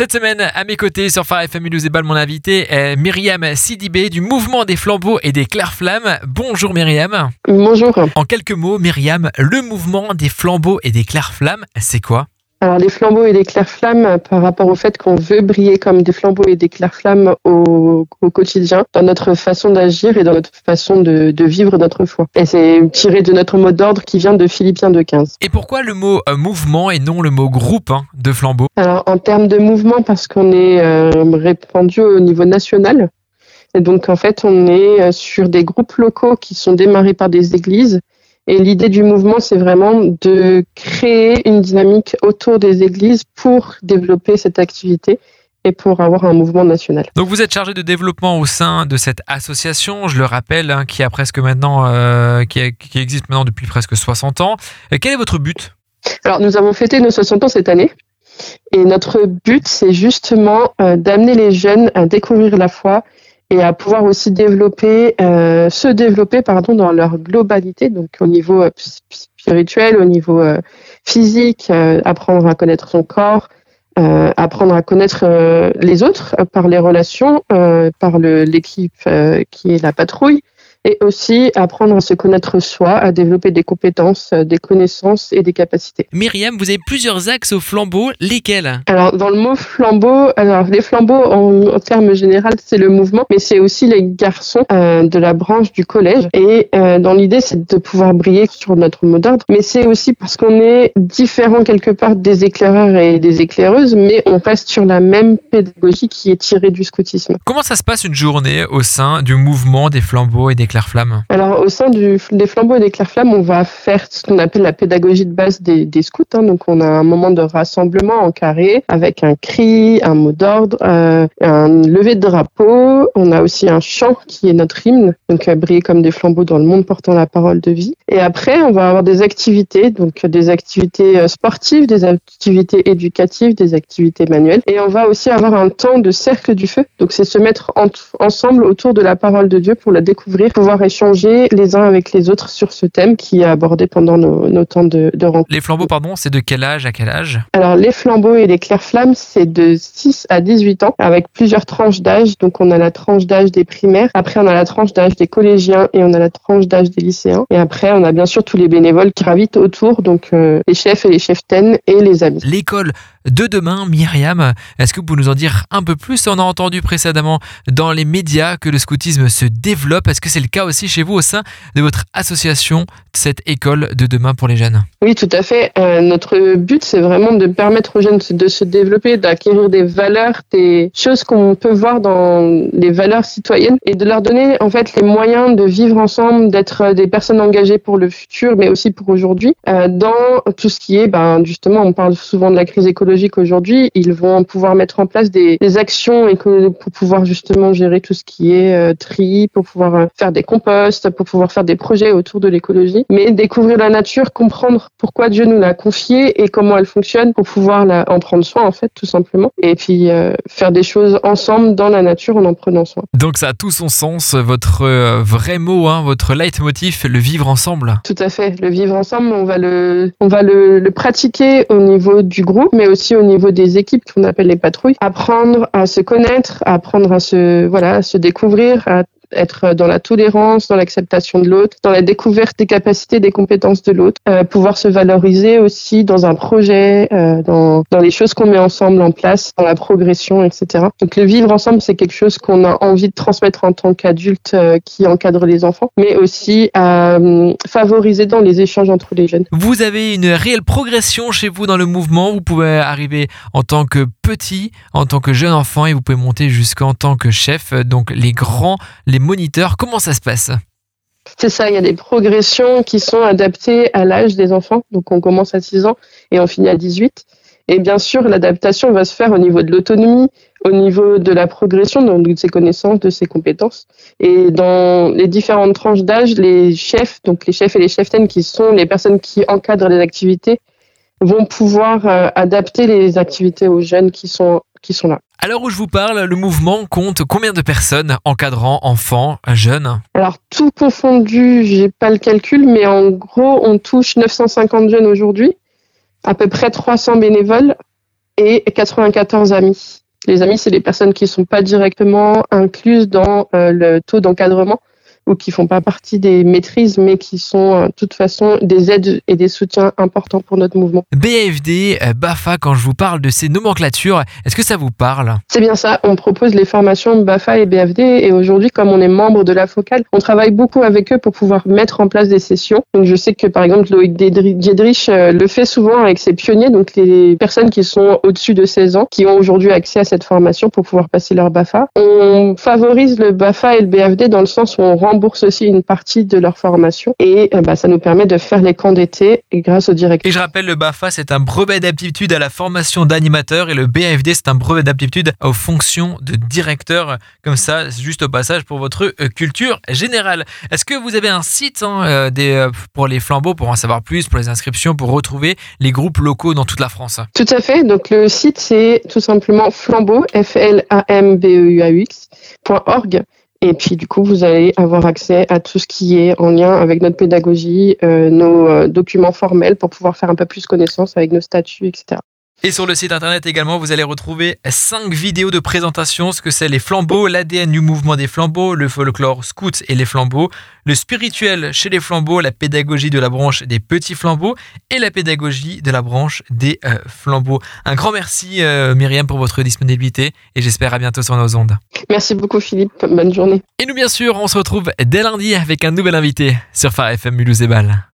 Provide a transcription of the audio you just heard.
Cette semaine, à mes côtés sur Phare FM Mulhouse et Ball, mon invité est Myriam Sidibé du mouvement des flambeaux et des clairs flammes. Bonjour Myriam. Bonjour. En quelques mots, Myriam, le mouvement des flambeaux et des clairs flammes, c'est quoi? Alors les flambeaux et les clairs-flammes, par rapport au fait qu'on veut briller comme des flambeaux et des clairs-flammes au, quotidien, dans notre façon d'agir et dans notre façon de, vivre notre foi. Et c'est tiré de notre mot d'ordre qui vient de Philippiens 2.15. Et pourquoi le mot euh, mouvement et non le mot groupe hein, de flambeaux? Alors en termes de mouvement, parce qu'on est euh, répandu au niveau national. Et donc en fait, on est euh, sur des groupes locaux qui sont démarrés par des églises et l'idée du mouvement, c'est vraiment de créer une dynamique autour des églises pour développer cette activité et pour avoir un mouvement national. Donc vous êtes chargé de développement au sein de cette association, je le rappelle, hein, qui a presque maintenant, euh, qui, existe maintenant depuis presque 60 ans. quel est votre but? Alors nous avons fêté nos 60 ans cette année. Et notre but, c'est justement euh, d'amener les jeunes à découvrir la foi et à pouvoir aussi développer, euh, se développer pardon dans leur globalité, donc au niveau euh, spirituel, au niveau euh, physique, apprendre à connaître son corps, apprendre à connaître les autres par les relations, par l'équipe qui est la patrouille, et aussi apprendre à se connaître soi, à développer des compétences, euh, des connaissances et des capacités. Myriam, vous avez plusieurs axes au flambeau, lesquels? Alors dans le mot flambeau, alors les flambeaux en, en termes général c'est le mouvement, mais c'est aussi les garçons euh, de la branche du collège. Et euh, dans l'idée c'est de pouvoir briller sur notre mot d'ordre, mais c'est aussi parce qu'on est différent quelque part des éclaireurs et des éclaireuses, mais on reste sur la même pédagogie qui est tirée du scoutisme. Comment ça se passe une journée au sein du mouvement des flambeaux et des Alors, au sein des flambeaux et des clairs-flammes, on va faire ce qu'on appelle la pédagogie de base des, scouts. Hein. Donc, on a un moment de rassemblement en carré avec un cri, un mot d'ordre, euh, un lever de drapeau. On a aussi un chant qui est notre hymne, donc à briller comme des flambeaux dans le monde portant la parole de vie. Et après, on va avoir des activités, donc des activités euh, sportives, des activités éducatives, des activités manuelles. Et on va aussi avoir un temps de cercle du feu. Donc, c'est se mettre ensemble autour de la parole de Dieu pour la découvrir, pouvoir échanger les uns avec les autres sur ce thème qui est abordé pendant nos, temps de, de, rencontre. Les flambeaux, pardon, c'est de quel âge à quel âge? Alors, les flambeaux et les clairs flammes, c'est de 6 à 18 ans, avec plusieurs tranches d'âge. Donc, on a la tranche d'âge des primaires, après, on a la tranche d'âge des collégiens et on a la tranche d'âge des lycéens. Et après, on a bien sûr tous les bénévoles qui gravitent autour, donc euh, les chefs et les chefs ten et les amis. L'école de demain, Myriam, est-ce que vous pouvez nous en dire un peu plus? On a entendu précédemment dans les médias que le scoutisme se développe. Est-ce que c'est le cas aussi chez vous au sein de votre association, cette école de demain pour les jeunes. Oui, tout à fait. Euh, notre but, c'est vraiment de permettre aux jeunes de se développer, d'acquérir des valeurs, des choses qu'on peut voir dans les valeurs citoyennes et de leur donner en fait les moyens de vivre ensemble, d'être des personnes engagées pour le futur, mais aussi pour aujourd'hui, euh, dans tout ce qui est, ben, justement, on parle souvent de la crise écologique aujourd'hui, ils vont pouvoir mettre en place des, actions pour pouvoir justement gérer tout ce qui est euh, tri, pour pouvoir faire des composts, pour pouvoir faire des projets autour de l'écologie, mais découvrir la nature, comprendre pourquoi Dieu nous l'a confiée et comment elle fonctionne pour pouvoir la, en prendre soin en fait tout simplement et puis euh, faire des choses ensemble dans la nature en en prenant soin. Donc ça a tout son sens, votre euh, vrai mot, hein, votre leitmotiv, le vivre ensemble. Tout à fait, le vivre ensemble, on va le, on va le, le pratiquer au niveau du groupe, mais aussi au niveau des équipes qu'on appelle les patrouilles. Apprendre à se connaître, apprendre à se, voilà, à se découvrir, à être dans la tolérance, dans l'acceptation de l'autre, dans la découverte des capacités, des compétences de l'autre, euh, pouvoir se valoriser aussi dans un projet, euh, dans, dans les choses qu'on met ensemble en place, dans la progression, etc. Donc le vivre ensemble, c'est quelque chose qu'on a envie de transmettre en tant qu'adulte euh, qui encadre les enfants, mais aussi à favoriser dans les échanges entre les jeunes. Vous avez une réelle progression chez vous dans le mouvement. Vous pouvez arriver en tant que petit, en tant que jeune enfant, et vous pouvez monter jusqu'en tant que chef. Donc les grands, les moniteurs. Comment ça se passe? C'est ça, il y a des progressions qui sont adaptées à l'âge des enfants. Donc on commence à 6 ans et on finit à 18. Et bien sûr, l'adaptation va se faire au niveau de l'autonomie, au niveau de la progression, de ses connaissances, de ses compétences. Et dans les différentes tranches d'âge, les chefs, donc les chefs et les cheftaines qui sont les personnes qui encadrent les activités, vont pouvoir euh, adapter les activités aux jeunes qui sont, qui sont là. À l'heure où je vous parle, le mouvement compte combien de personnes, encadrants, enfants, jeunes? Alors tout confondu, j'ai pas le calcul, mais en gros, on touche 950 jeunes aujourd'hui, à peu près 300 bénévoles et 94 amis. Les amis, c'est les personnes qui ne sont pas directement incluses dans euh, le taux d'encadrement ou qui font pas partie des maîtrises, mais qui sont euh, de toute façon des aides et des soutiens importants pour notre mouvement. BFD, euh, BAFA, quand je vous parle de ces nomenclatures, est-ce que ça vous parle? C'est bien ça, on propose les formations BAFA et BFD et aujourd'hui, comme on est membre de la focale, on travaille beaucoup avec eux pour pouvoir mettre en place des sessions. Donc je sais que par exemple Loïc Diedrich euh, le fait souvent avec ses pionniers, donc les personnes qui sont au-dessus de 16 ans, qui ont aujourd'hui accès à cette formation pour pouvoir passer leur BAFA. On favorise le BAFA et le BFD dans le sens où on rend rembourse aussi une partie de leur formation et euh, bah, ça nous permet de faire les camps d'été grâce au direct. Et je rappelle, le BAFA, c'est un brevet d'aptitude à la formation d'animateur et le BAFD, c'est un brevet d'aptitude aux fonctions de directeur. Comme ça, juste au passage pour votre euh, culture générale. Est-ce que vous avez un site hein, euh, des, pour les flambeaux, pour en savoir plus, pour les inscriptions, pour retrouver les groupes locaux dans toute la France? Tout à fait. Donc le site, c'est tout simplement flambeau, f Et puis du coup, vous allez avoir accès à tout ce qui est en lien avec notre pédagogie, euh, nos euh, documents formels pour pouvoir faire un peu plus connaissance avec nos statuts, etc. Et sur le site internet également, vous allez retrouver 5 vidéos de présentation, ce que c'est les flambeaux, l'ADN du mouvement des flambeaux, le folklore scout et les flambeaux, le spirituel chez les flambeaux, la pédagogie de la branche des petits flambeaux et la pédagogie de la branche des euh, flambeaux. Un grand merci euh, Myriam pour votre disponibilité et j'espère à bientôt sur nos ondes. Merci beaucoup Philippe, bonne journée. Et nous bien sûr, on se retrouve dès lundi avec un nouvel invité sur Phare FM Mulhouse et